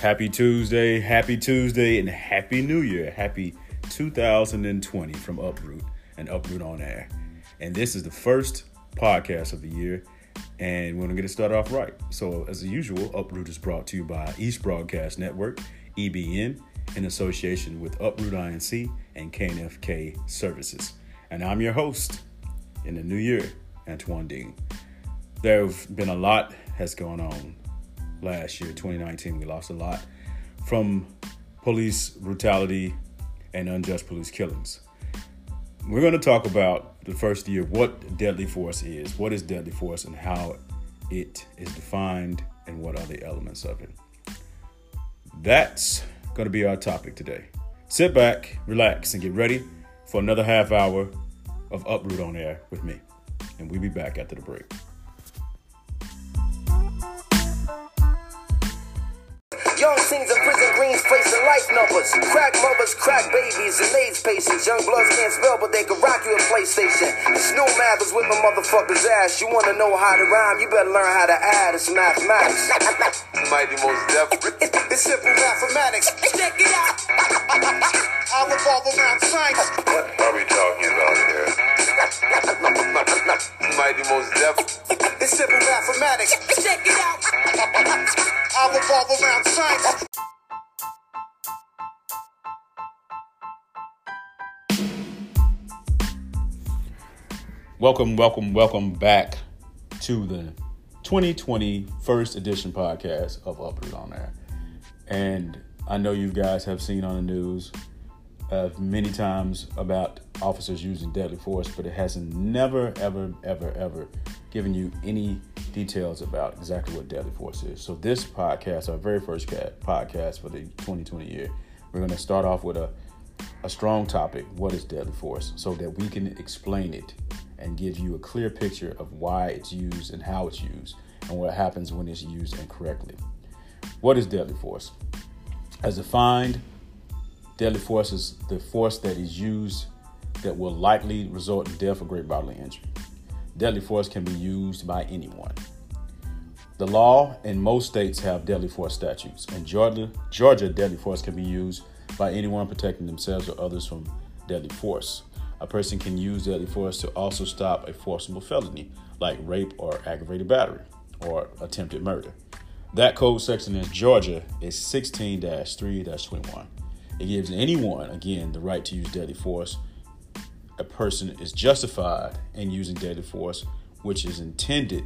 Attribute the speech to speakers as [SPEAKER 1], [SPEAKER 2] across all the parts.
[SPEAKER 1] Happy Tuesday, happy Tuesday, and happy New Year. Happy 2020 from Uproot and Uproot on Air. And this is the first podcast of the year, and we're to get it started off right. So, as usual, Uproot is brought to you by East Broadcast Network, EBN, in association with Uproot INC and KNFK Services. And I'm your host in the new year, Antoine Dean. There have been a lot has gone on last year, 2019. We lost a lot from police brutality and unjust police killings. We're going to talk about the first year what deadly force is, what is deadly force, and how it is defined, and what are the elements of it. That's going to be our topic today. Sit back, relax, and get ready for another half hour of Uproot on Air with me. And we'll be back after the break.
[SPEAKER 2] Young teens in prison greens placing life numbers. Crack mothers, crack babies, and AIDS patients. Young bloods can't spell, but they can rock you a PlayStation. Snow Mathers whipping motherfuckers' ass. You wanna know how to rhyme? You better learn how to add. It's mathematics.
[SPEAKER 3] Mighty Mos Def.
[SPEAKER 2] It's simple mathematics. Check it out. I revolve around science.
[SPEAKER 3] What are we talking about here? Mighty Mos Def.
[SPEAKER 2] It's simple mathematics. Check it out. I revolve around science.
[SPEAKER 1] Welcome, welcome, welcome back to the 2020 first edition podcast of Uproot on Air. And I know you guys have seen on the news uh, many times about officers using deadly force, but it hasn't never, ever, ever, ever given you any details about exactly what deadly force is. So this podcast, our very first podcast for the 2020 year, we're going to start off with a a strong topic. What is deadly force? So that we can explain it and give you a clear picture of why it's used and how it's used and what happens when it's used incorrectly. What is deadly force? As defined, deadly force is the force that is used that will likely result in death or great bodily injury. Deadly force can be used by anyone. The law in most states have deadly force statutes. In Georgia, Georgia, deadly force can be used by anyone protecting themselves or others from deadly force. A person can use deadly force to also stop a forcible felony like rape or aggravated battery or attempted murder. That code section in Georgia is 16 3 21. It gives anyone, again, the right to use deadly force. A person is justified in using deadly force, which is intended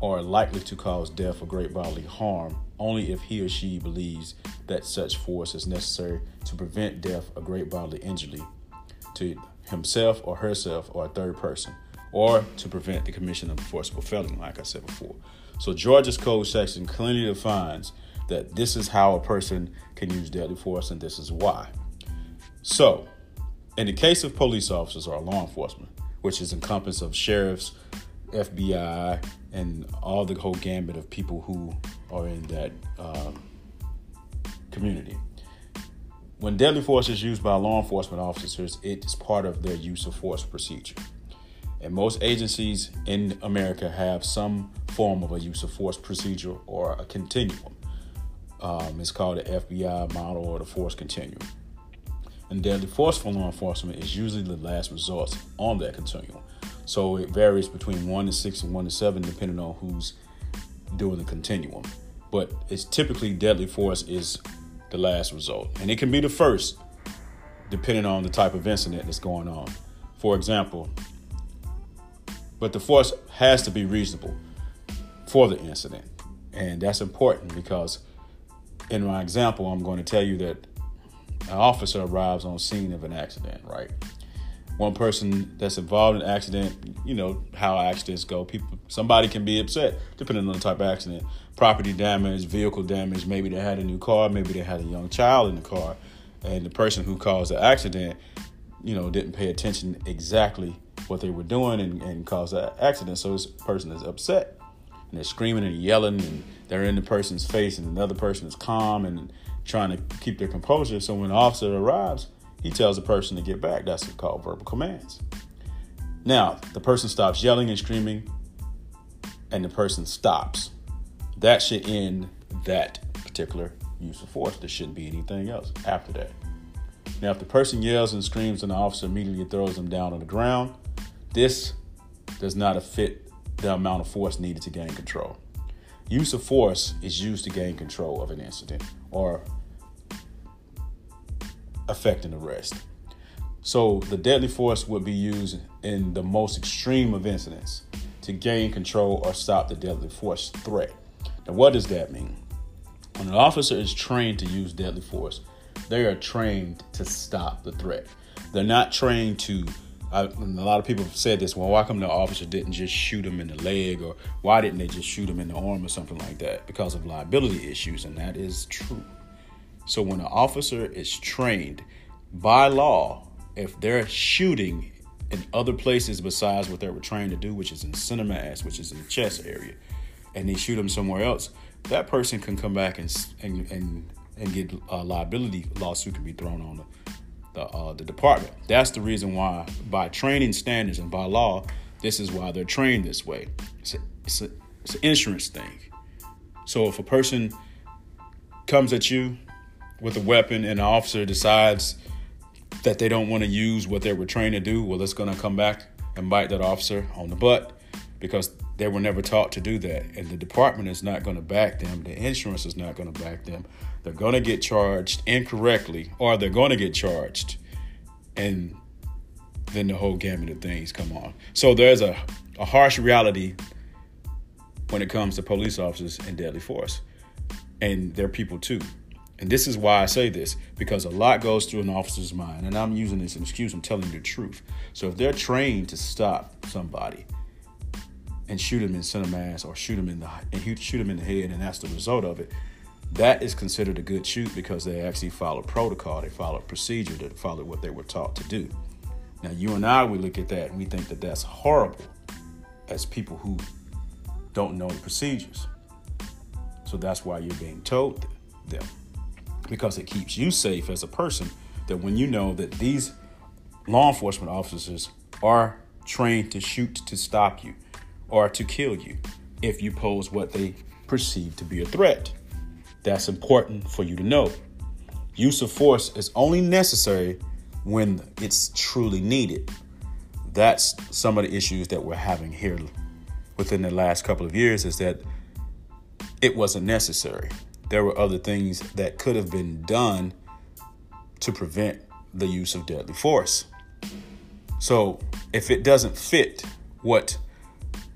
[SPEAKER 1] or likely to cause death or great bodily harm only if he or she believes that such force is necessary to prevent death or great bodily injury to himself or herself or a third person, or to prevent the commission of a forcible felony, like I said before. So Georgia's code section clearly defines that this is how a person can use deadly force and this is why. So, in the case of police officers or law enforcement, which is encompassed of sheriffs, FBI, and all the whole gambit of people who are in that um, community. When deadly force is used by law enforcement officers, it is part of their use of force procedure. And most agencies in America have some form of a use of force procedure or a continuum. Um, it's called the FBI model or the force continuum. And deadly force for law enforcement is usually the last resort on that continuum. So it varies between one to six and one to seven, depending on who's doing the continuum. But it's typically deadly force is the last result, and it can be the first, depending on the type of incident that's going on. For example, but the force has to be reasonable for the incident, and that's important because in my example, I'm going to tell you that an officer arrives on scene of an accident, right? One person that's involved in an accident, you know how accidents go. People, somebody can be upset depending on the type of accident. Property damage, vehicle damage. Maybe they had a new car. Maybe they had a young child in the car, and the person who caused the accident, you know, didn't pay attention exactly what they were doing and, and caused that accident. So this person is upset and they're screaming and yelling and they're in the person's face and another person is calm and trying to keep their composure. So when the officer arrives, he tells the person to get back. That's called verbal commands. Now, the person stops yelling and screaming and the person stops. That should end that particular use of force. There shouldn't be anything else after that. Now, if the person yells and screams and the officer immediately throws them down on the ground, this does not fit the amount of force needed to gain control. Use of force is used to gain control of an incident or affect an arrest. So the deadly force would be used in the most extreme of incidents to gain control or stop the deadly force threat. Now, what does that mean? When an officer is trained to use deadly force, they are trained to stop the threat. They're not trained to. A lot of people said this. Well, why come the officer didn't just shoot him in the leg, or why didn't they just shoot him in the arm, or something like that? Because of liability issues, and that is true. So when an officer is trained by law, if they're shooting in other places besides what they were trained to do, which is in center mass, which is in the chest area, and they shoot them somewhere else, that person can come back and and and, and get a liability lawsuit can be thrown on the the, uh, the department. That's the reason why, by training standards and by law, this is why they're trained this way. It's, a, it's, a, it's an insurance thing. So if a person comes at you with a weapon and an officer decides that they don't want to use what they were trained to do, well, it's going to come back and bite that officer on the butt because they were never taught to do that. And the department is not going to back them, the insurance is not going to back them. They're going to get charged incorrectly, or they're going to get charged. And then the whole gamut of things come on. So there's a, a harsh reality when it comes to police officers and deadly force. And they're people too. And this is why I say this, because a lot goes through an officer's mind. And I'm using this excuse, I'm telling you the truth. So if they're trained to stop somebody and shoot him in center mass or shoot him in the and shoot him in the head, and that's the result of it, that is considered a good shoot because they actually followed protocol, they followed procedure, they followed what they were taught to do. Now you and I, we look at that and we think that that's horrible as people who don't know the procedures. So that's why you're being told them because it keeps you safe as a person that when you know that these law enforcement officers are trained to shoot to stop you or to kill you if you pose what they perceive to be a threat. That's important for you to know. Use of force is only necessary when it's truly needed. That's some of the issues that we're having here within the last couple of years is that it wasn't necessary there were other things that could have been done to prevent the use of deadly force. So, if it doesn't fit what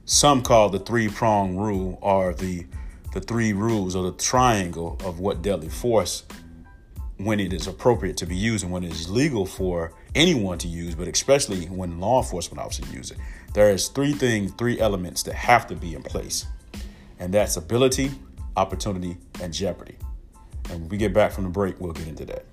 [SPEAKER 1] some call the three prong rule or the the three rules or the triangle of what deadly force when it is appropriate to be used and when it is legal for anyone to use, but especially when law enforcement officers use it. There is three things, three elements that have to be in place. And that's ability, opportunity, and jeopardy. And when we get back from the break, we'll get into that.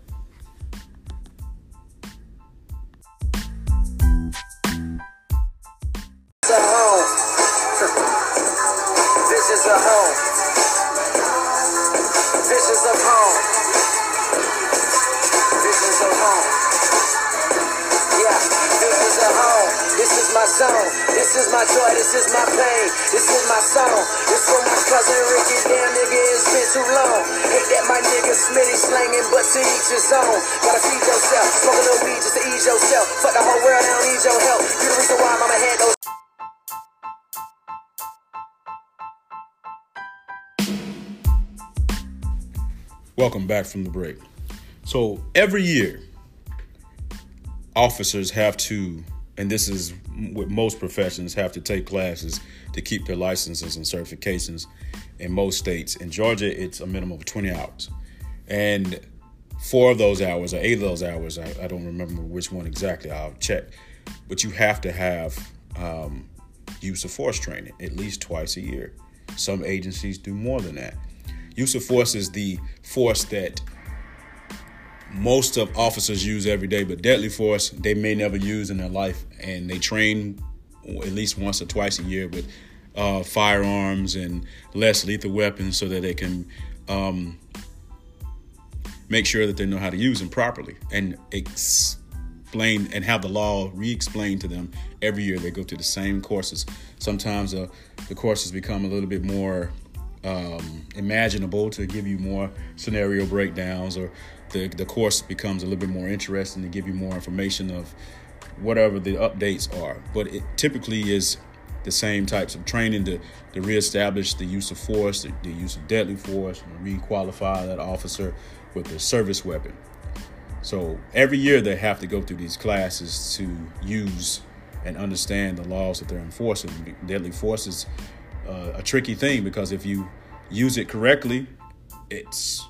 [SPEAKER 2] My joy. This is my pain. This is my song. This for my cousin Ricky. Damn nigga, it's been too long. Hate that my nigga Smitty slanging, but to each his own. Gotta feed yourself. Smoke a little weed just to ease yourself. Fuck the whole world, I don't need your help. You the reason why mama had those.
[SPEAKER 1] Welcome back from the break. So every year, officers have to, and this is what most professions, have to take classes to keep their licenses and certifications in most states. In Georgia, it's a minimum of 20 hours. And four of those hours, or eight of those hours, I, I don't remember which one exactly, I'll check. But you have to have um, use of force training at least twice a year. Some agencies do more than that. Use of force is the force that most of officers use every day, but deadly force they may never use in their life, and they train at least once or twice a year with uh, firearms and less lethal weapons so that they can um, make sure that they know how to use them properly and explain and have the law re-explained to them every year. They go through the same courses. Sometimes uh, the courses become a little bit more um, imaginable to give you more scenario breakdowns, or the the course becomes a little bit more interesting to give you more information of whatever the updates are. But it typically is the same types of training to, to reestablish the use of force, the, the use of deadly force, and re-qualify that officer with a service weapon. So every year they have to go through these classes to use and understand the laws that they're enforcing. Deadly force is uh, a tricky thing because if you use it correctly, it's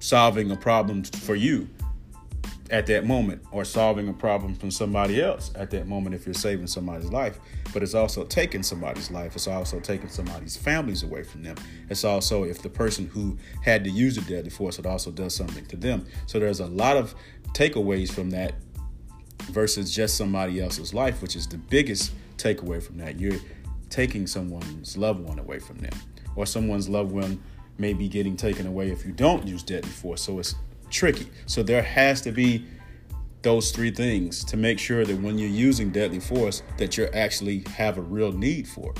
[SPEAKER 1] solving a problem for you at that moment or solving a problem from somebody else at that moment if you're saving somebody's life. But it's also taking somebody's life. It's also taking somebody's families away from them. It's also if the person who had to use the deadly force it also does something to them. So there's a lot of takeaways from that versus just somebody else's life which is the biggest takeaway from that. You're taking someone's loved one away from them or someone's loved one may be getting taken away if you don't use deadly force so it's tricky. So there has to be those three things to make sure that when you're using deadly force that you actually have a real need for it.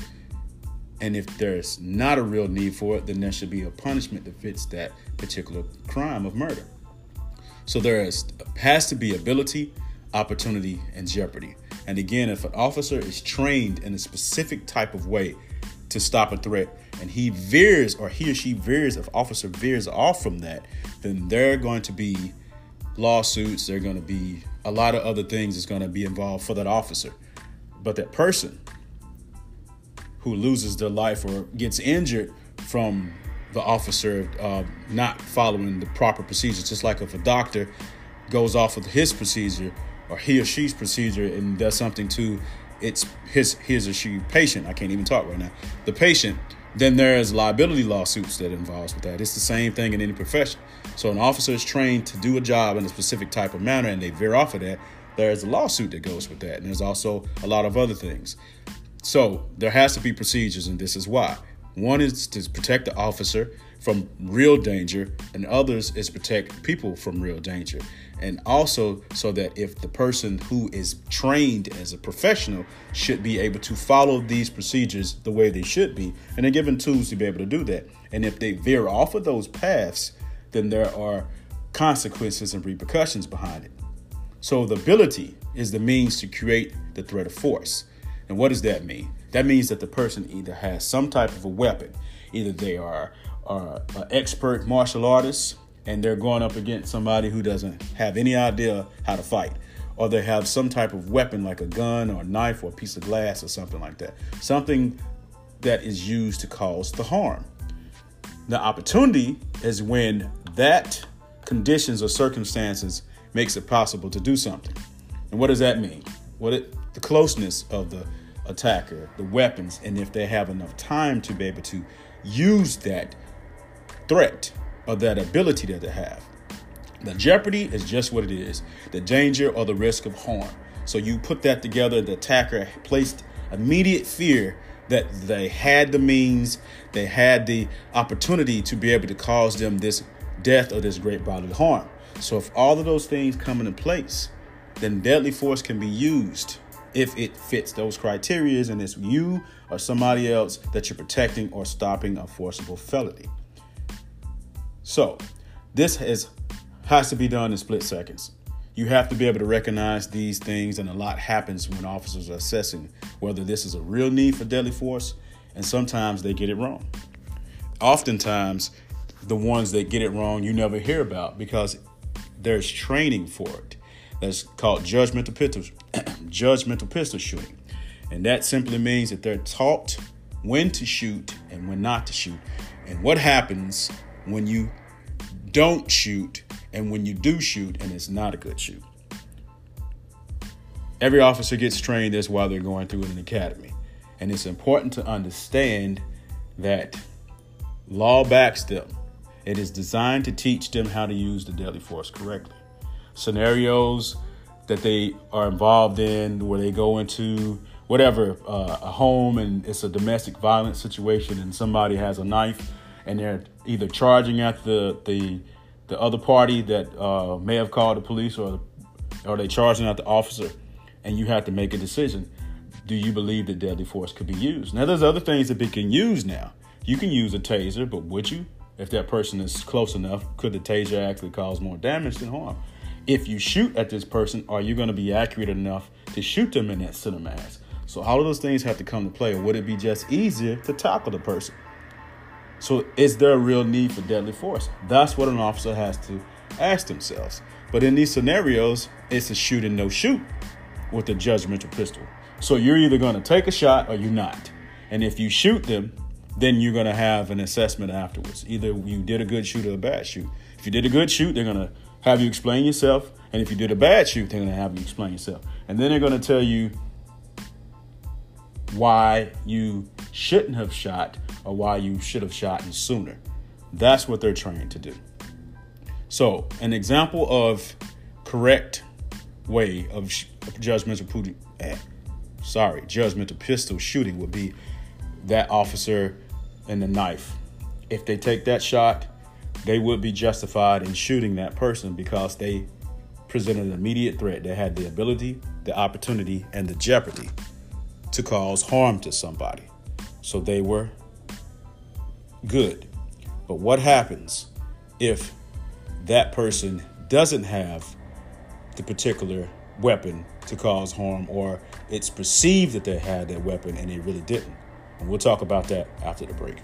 [SPEAKER 1] And if there's not a real need for it, then there should be a punishment that fits that particular crime of murder. So there is, has to be ability, opportunity, and jeopardy. And again, if an officer is trained in a specific type of way to stop a threat and he veers or he or she veers, if officer veers off from that, then there are going to be lawsuits, there are going to be a lot of other things that's going to be involved for that officer. But that person who loses their life or gets injured from the officer uh, not following the proper procedures, just like if a doctor goes off of his procedure or he or she's procedure and does something to it's his his or she patient. I can't even talk right now. The patient then there's liability lawsuits that involves with that. It's the same thing in any profession. So an officer is trained to do a job in a specific type of manner and they veer off of that, there's a lawsuit that goes with that. And there's also a lot of other things. So there has to be procedures, and this is why. One is to protect the officer from real danger, and others is protect people from real danger. And also so that if the person who is trained as a professional should be able to follow these procedures the way they should be, and they're given tools to be able to do that. And if they veer off of those paths, then there are consequences and repercussions behind it. So the ability is the means to create the threat of force. And what does that mean? That means that the person either has some type of a weapon, either they are, an expert martial artist and they're going up against somebody who doesn't have any idea how to fight, or they have some type of weapon like a gun or a knife or a piece of glass or something like that. Something that is used to cause the harm. The opportunity is when that conditions or circumstances makes it possible to do something. And what does that mean? What it, the closeness of the attacker, the weapons, and if they have enough time to be able to use that threat or that ability that they have. The jeopardy is just what it is the danger or the risk of harm. So you put that together, the attacker placed immediate fear that they had the means, they had the opportunity to be able to cause them this death or this great bodily harm. So if all of those things come into place, then deadly force can be used if it fits those criteria and it's you or somebody else that you're protecting or stopping a forcible felony. So, this has has to be done in split seconds. You have to be able to recognize these things, and a lot happens when officers are assessing whether this is a real need for deadly force, and sometimes they get it wrong. Oftentimes, the ones that get it wrong you never hear about because there's training for it. That's called judgmental pistol, judgmental pistol shooting, and that simply means that they're taught when to shoot and when not to shoot, and what happens when you don't shoot and when you do shoot and it's not a good shoot. Every officer gets trained this while they're going through an academy. And it's important to understand that law backs them. It is designed to teach them how to use the deadly force correctly. Scenarios that they are involved in where they go into whatever uh, a home and it's a domestic violence situation and somebody has a knife and they're either charging at the the the other party that uh, may have called the police or or they charging at the officer, and you have to make a decision. Do you believe that deadly force could be used? Now, there's other things that they can use now. You can use a taser, but would you? If that person is close enough, could the taser actually cause more damage than harm? If you shoot at this person, are you going to be accurate enough to shoot them in that center mass? So all of those things have to come to play. Would it be just easier to tackle the person? So is there a real need for deadly force? That's what an officer has to ask themselves. But in these scenarios, it's a shoot and no shoot with a judgmental pistol. So you're either going to take a shot or you're not. And if you shoot them, then you're going to have an assessment afterwards. Either you did a good shoot or a bad shoot. If you did a good shoot, they're going to have you explain yourself. And if you did a bad shoot, they're going to have you explain yourself. And then they're going to tell you why you shouldn't have shot or why you should have shot him sooner. That's what they're trained to do. So, an example of correct way of sh- judgmental eh, sorry, judgmental pistol shooting would be that officer and the knife. If they take that shot, they would be justified in shooting that person because they presented an immediate threat. They had the ability, the opportunity, and the jeopardy to cause harm to somebody. So they were good. But what happens if that person doesn't have the particular weapon to cause harm, or it's perceived that they had that weapon and they really didn't? And we'll talk about that after the break.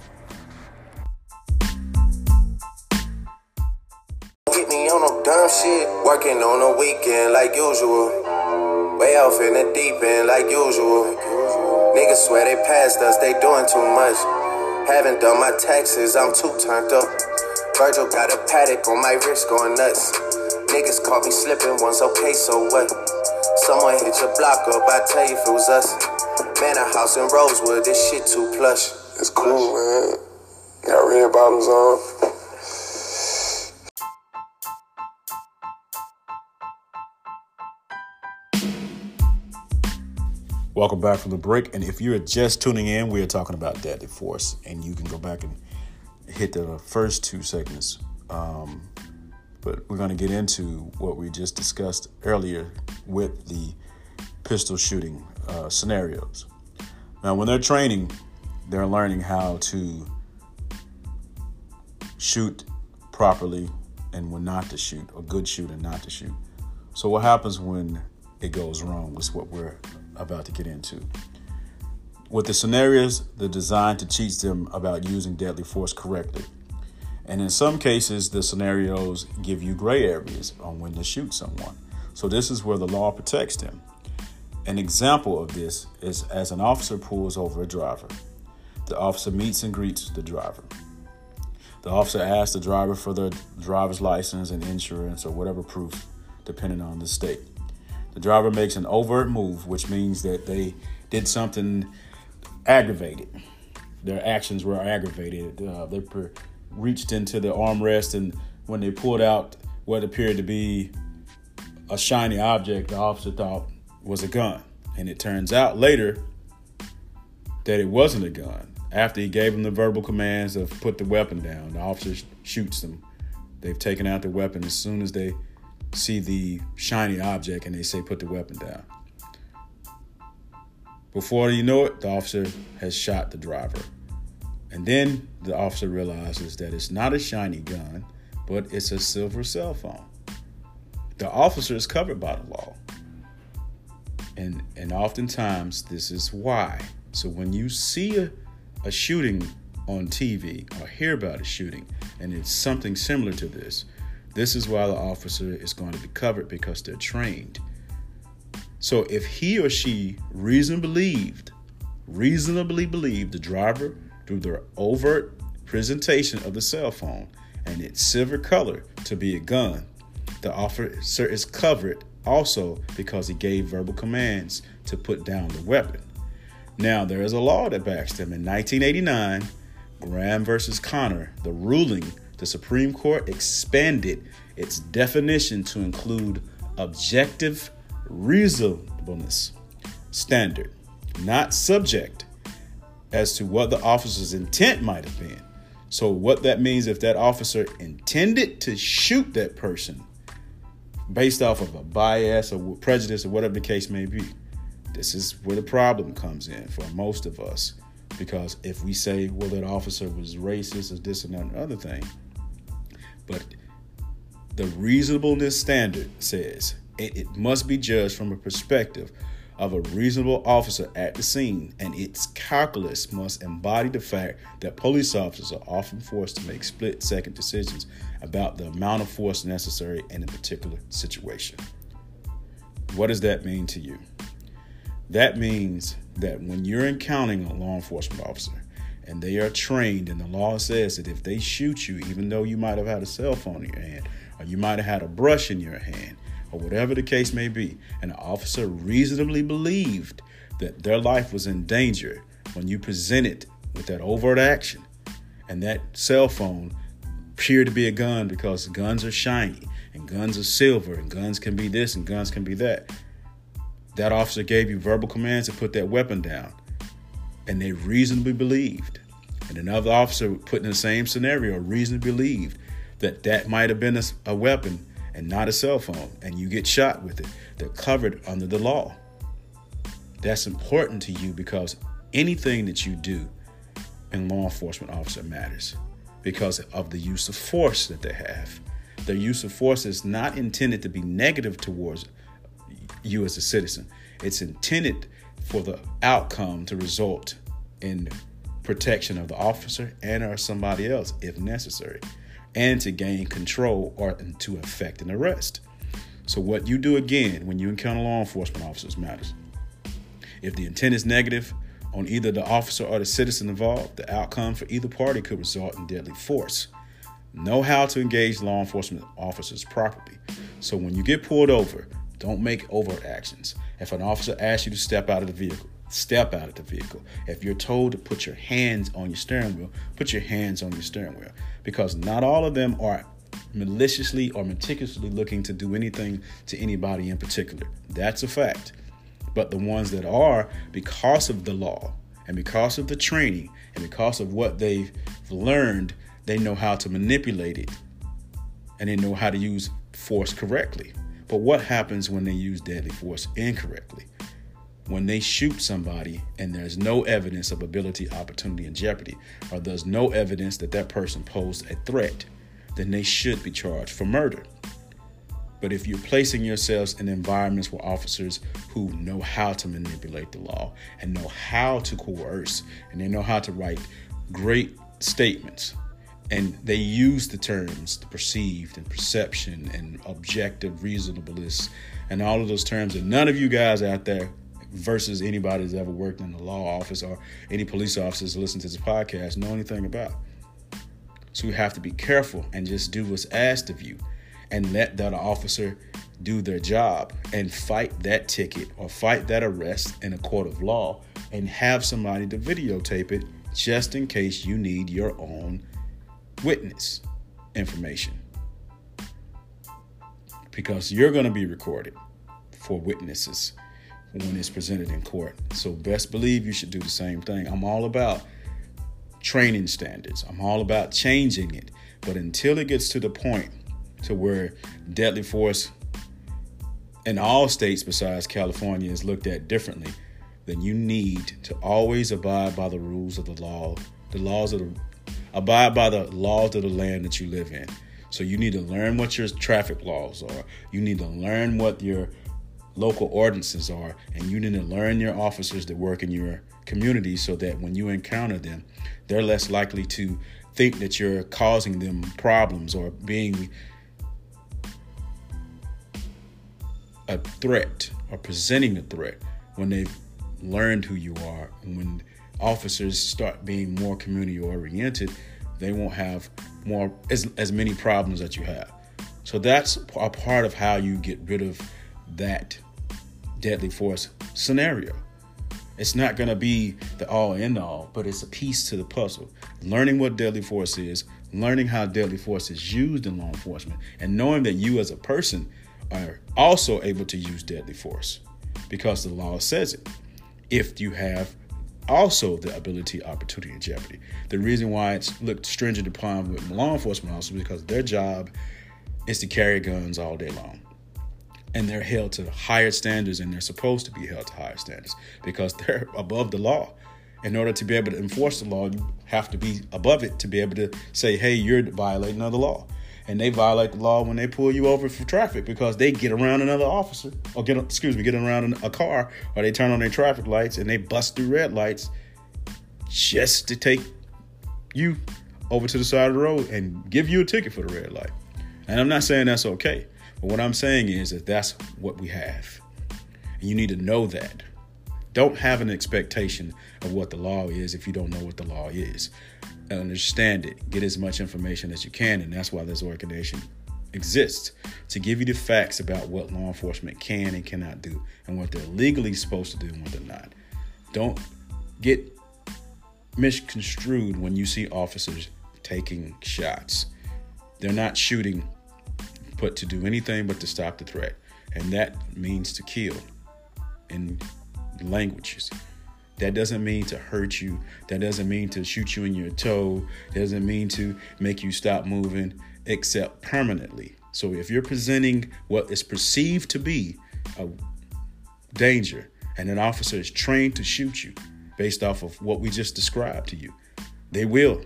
[SPEAKER 2] Shit. Working on a weekend like usual. Way off in the deep end like usual. Niggas swear they passed us, they doing too much. Haven't done my taxes, I'm too turned up. Virgil got a Patek on my wrist going nuts. Niggas caught me slipping once, okay, so what? Someone hit your block up, I tell you if it was us. Man, a house in Rosewood, this shit too plush.
[SPEAKER 4] It's cool, man. Got red bottoms on.
[SPEAKER 1] Welcome back from the break. And if you're just tuning in, we are talking about deadly force, and you can go back and hit the first two segments. Um, but we're going to get into what we just discussed earlier with the pistol shooting uh, scenarios. Now, when they're training, they're learning how to shoot properly and when not to shoot, or good shoot and not to shoot. So, what happens when it goes wrong is what we're about to get into. With the scenarios, they're designed to teach them about using deadly force correctly. And in some cases, the scenarios give you gray areas on when to shoot someone. So, this is where the law protects them. An example of this is as an officer pulls over a driver. The officer meets and greets the driver. The officer asks the driver for the driver's license and insurance or whatever proof, depending on the state. The driver makes an overt move, which means that they did something aggravated. Their actions were aggravated. Uh, they per- reached into the armrest, and when they pulled out what appeared to be a shiny object, the officer thought was a gun. And it turns out later that it wasn't a gun. After he gave them the verbal commands of put the weapon down, the officer sh- shoots them. They've taken out the weapon as soon as they see the shiny object and they say put the weapon down. Before you know it, the officer has shot the driver. And then the officer realizes that it's not a shiny gun, but it's a silver cell phone. The officer is covered by the law. And and oftentimes this is why. So when you see a, a shooting on TV or hear about a shooting and it's something similar to this, this is why the officer is going to be covered because they're trained. So if he or she reasonably believed, reasonably believed the driver through their overt presentation of the cell phone and its silver color to be a gun, the officer is covered also because he gave verbal commands to put down the weapon. Now, there is a law that backs them. In 1989, Graham versus Connor, the ruling, the Supreme Court expanded its definition to include objective reasonableness standard, not subject, as to what the officer's intent might have been. So, what that means if that officer intended to shoot that person based off of a bias or prejudice or whatever the case may be, this is where the problem comes in for most of us. Because if we say, well, that officer was racist or this and that and other thing, but the reasonableness standard says it, it must be judged from a perspective of a reasonable officer at the scene, and its calculus must embody the fact that police officers are often forced to make split second decisions about the amount of force necessary in a particular situation. What does that mean to you? That means that when you're encountering a law enforcement officer and they are trained, and the law says that if they shoot you, even though you might have had a cell phone in your hand or you might have had a brush in your hand, or whatever the case may be, an officer reasonably believed that their life was in danger when you presented with that overt action and that cell phone appeared to be a gun because guns are shiny and guns are silver and guns can be this and guns can be that. That officer gave you verbal commands to put that weapon down, and they reasonably believed. And another officer put in the same scenario reasonably believed that that might have been a, a weapon and not a cell phone, and you get shot with it. They're covered under the law. That's important to you because anything that you do in law enforcement officer matters because of the use of force that they have. Their use of force is not intended to be negative towards you as a citizen. It's intended for the outcome to result in protection of the officer and or somebody else if necessary and to gain control or to effect an arrest. So, what you do again when you encounter law enforcement officers matters. If the intent is negative on either the officer or the citizen involved, the outcome for either party could result in deadly force. Know how to engage law enforcement officers properly. So, when you get pulled over, don't make overt actions. If an officer asks you to step out of the vehicle, step out of the vehicle. If you're told to put your hands on your steering wheel, put your hands on your steering wheel because not all of them are maliciously or meticulously looking to do anything to anybody in particular. That's a fact. But the ones that are, because of the law and because of the training and because of what they've learned, they know how to manipulate it and they know how to use force correctly. But what happens when they use deadly force incorrectly? when they shoot somebody and there's no evidence of ability, opportunity, and jeopardy, or there's no evidence that that person posed a threat, then they should be charged for murder. But if you're placing yourselves in environments where officers who know how to manipulate the law and know how to coerce and they know how to write great statements and they use the terms perceived and perception and objective reasonableness and all of those terms that none of you guys out there versus anybody that's ever worked in the law office or any police officers listen to this podcast know anything about. So you have to be careful and just do what's asked of you and let that officer do their job and fight that ticket or fight that arrest in a court of law and have somebody to videotape it just in case you need your own witness information. Because you're going to be recorded for witnesses when it's presented in court. So best believe you should do the same thing. I'm all about training standards. I'm all about changing it. But until it gets to the point to where deadly force in all states besides California is looked at differently, then you need to always abide by the rules of the law, the laws of the abide by the laws of the land that you live in. So you need to learn what your traffic laws are. You need to learn what your local ordinances are, and you need to learn your officers that work in your community so that when you encounter them, they're less likely to think that you're causing them problems or being a threat or presenting a threat when they've learned who you are. When officers start being more community oriented, they won't have more as, as many problems that you have. So that's a part of how you get rid of that deadly force scenario. It's not going to be the all in all, but it's a piece to the puzzle. Learning what deadly force is, learning how deadly force is used in law enforcement, and knowing that you as a person are also able to use deadly force because the law says it. If you have also the ability, opportunity, and jeopardy. The reason why it's looked stringent upon with law enforcement officers because their job is to carry guns all day long and they're held to higher standards and they're supposed to be held to higher standards because they're above the law In order to be able to enforce the law, you have to be above it to be able to say, hey, you're violating the law. And they violate the law when they pull you over for traffic because they get around another officer or get, excuse me, get around a car or they turn on their traffic lights and they bust through red lights just to take you over to the side of the road and give you a ticket for the red light. And I'm not saying that's okay, but what I'm saying is that that's what we have. And you need to know that. Don't have an expectation of what the law is if you don't know what the law is. Understand it. Get as much information as you can, and that's why this organization exists to give you the facts about what law enforcement can and cannot do, and what they're legally supposed to do and what they're not. Don't get misconstrued when you see officers taking shots. They're not shooting put to do anything but to stop the threat, and that means to kill in languages. That doesn't mean to hurt you. That doesn't mean to shoot you in your toe. That doesn't mean to make you stop moving, except permanently. So if you're presenting what is perceived to be a danger, and an officer is trained to shoot you based off of what we just described to you, they will.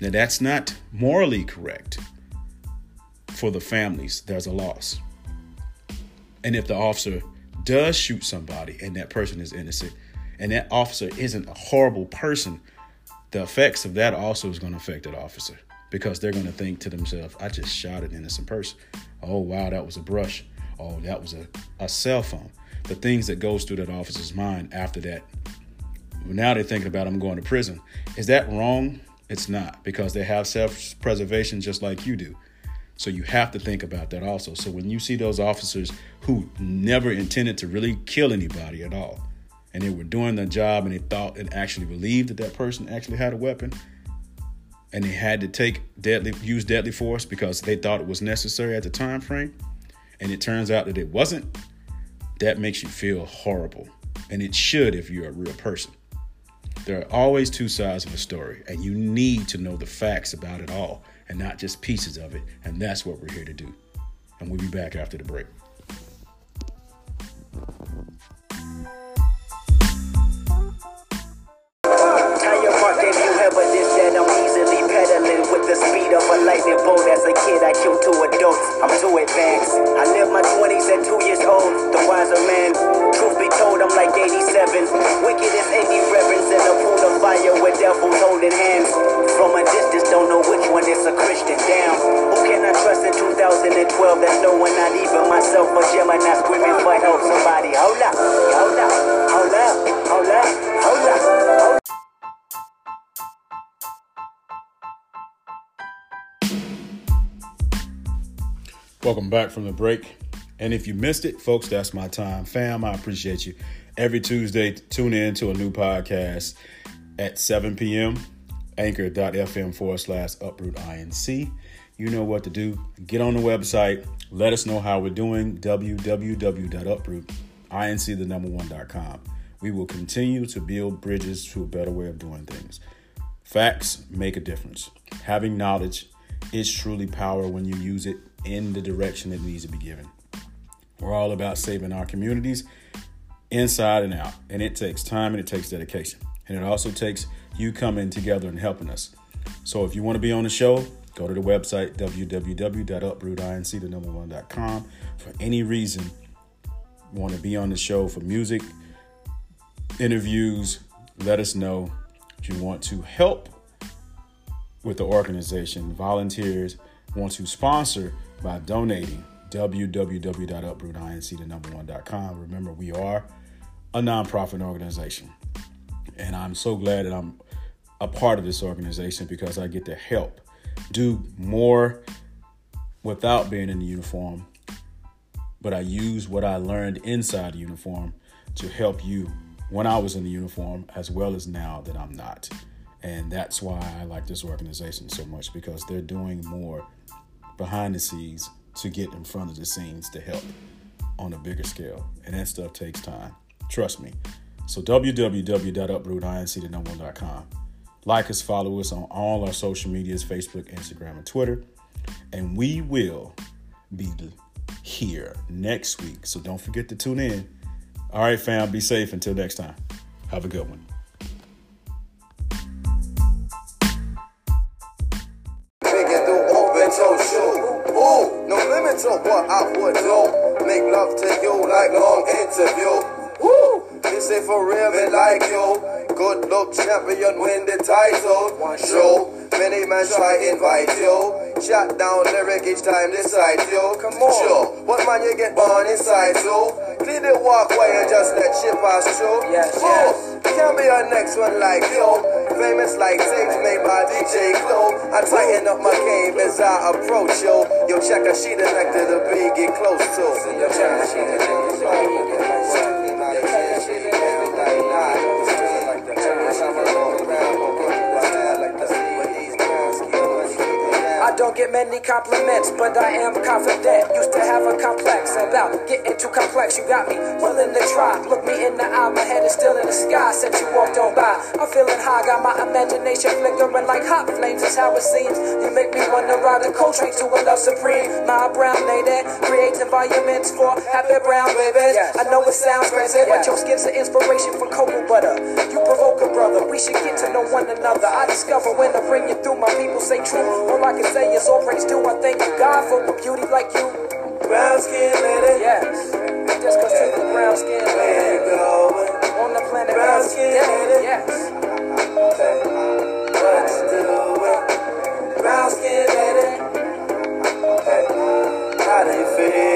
[SPEAKER 1] Now that's not morally correct for the families. There's a loss. And if the officer does shoot somebody and that person is innocent, and that officer isn't a horrible person, the effects of that also is going to affect that officer because they're going to think to themselves, I just shot an innocent person. Oh, wow, that was a brush. Oh, that was a, a cell phone. The things that goes through that officer's mind after that. Now they're thinking about I'm going to prison. Is that wrong? It's not because they have self preservation just like you do. So you have to think about that also. So when you see those officers who never intended to really kill anybody at all, and they were doing their job and they thought and actually believed that that person actually had a weapon, and they had to take deadly use deadly force because they thought it was necessary at the time frame, and it turns out that it wasn't, that makes you feel horrible. And it should if you're a real person. There are always two sides of a story, and you need to know the facts about it all and not just pieces of it. And that's what we're here to do. And we'll be back after the break.
[SPEAKER 2] The speed of a lightning bolt. As a kid, I killed two adults. I'm too advanced. I lived my 20s at two years old. The wiser man. Truth be told, I'm like 87. Wicked as any reverence in a pool of fire with devils holding hands. From a distance, don't know which one is a Christian. Damn, who can I trust in 2012? That's no one, not even myself or Gemini screaming for help. Somebody, hold up, hold up, hold up, hold up,
[SPEAKER 1] Welcome back from the break. And if you missed it, folks, that's my time. Fam, I appreciate you. Every Tuesday, tune in to a new podcast at 7 p.m. Anchor.fm forward slash uproot inc. You know what to do. Get on the website. Let us know how we're doing. www.uprootinc, the number one.com. We will continue to build bridges to a better way of doing things. Facts make a difference. Having knowledge is truly power when you use it in the direction it needs to be given. We're all about saving our communities inside and out, and it takes time and it takes dedication. And it also takes you coming together and helping us. So if you want to be on the show, go to the website www.uprootinc, the number. For any reason, you want to be on the show for music, interviews, let us know. If you want to help with the organization, volunteers want to sponsor by donating www.uprootinc, the number one.com. Remember, we are a nonprofit organization. And I'm so glad that I'm a part of this organization because I get to help do more without being in the uniform. But I use what I learned inside the uniform to help you when I was in the uniform as well as now that I'm not. And that's why I like this organization so much because they're doing more behind the scenes to get in front of the scenes to help on a bigger scale. And that stuff takes time. Trust me. So www.uprootinc.com. Like us, follow us on all our social medias, Facebook, Instagram, and Twitter. And we will be here next week. So don't forget to tune in. All right, fam, be safe until next time. Have a good one.
[SPEAKER 5] Champion, win the title. One show, many men try invite you. Shot down lyric each time they sight you. Come on. Sure, but man, you get born inside, so clear the walkway and just let shit pass through.
[SPEAKER 6] Yes,
[SPEAKER 5] Oh,
[SPEAKER 6] yes.
[SPEAKER 5] Can be a next one like you. Famous like tapes made by DJ Clue. I tighten up my game as I approach you. Yo, check her, she the neck to the beat, get close to. Yo, check her, she the neck
[SPEAKER 6] don't get many compliments, but I am confident. Used to have a complex about getting too complex. You got me willing to try. Look me in the eye, my head is still in the sky. Since you walked on by, I'm feeling high. Got my imagination flickering like hot flames. That's how it seems. You make me wanna ride a Coltrane to a love supreme. My brown lady creates environments for happy brown babies. I know it sounds crazy, but your skin's an inspiration for cocoa butter. You provoke a brother. We should get to know one another. I discover when I bring you through. My people say true. All I can say is so praise due. I thank God for a beauty like you.
[SPEAKER 5] Brown skin lady.
[SPEAKER 6] Yes. Just cause you're the brown skin lady. On the planet.
[SPEAKER 5] Brown skin lady.
[SPEAKER 6] Yes. What's doing? Brown skin lady. How you feel?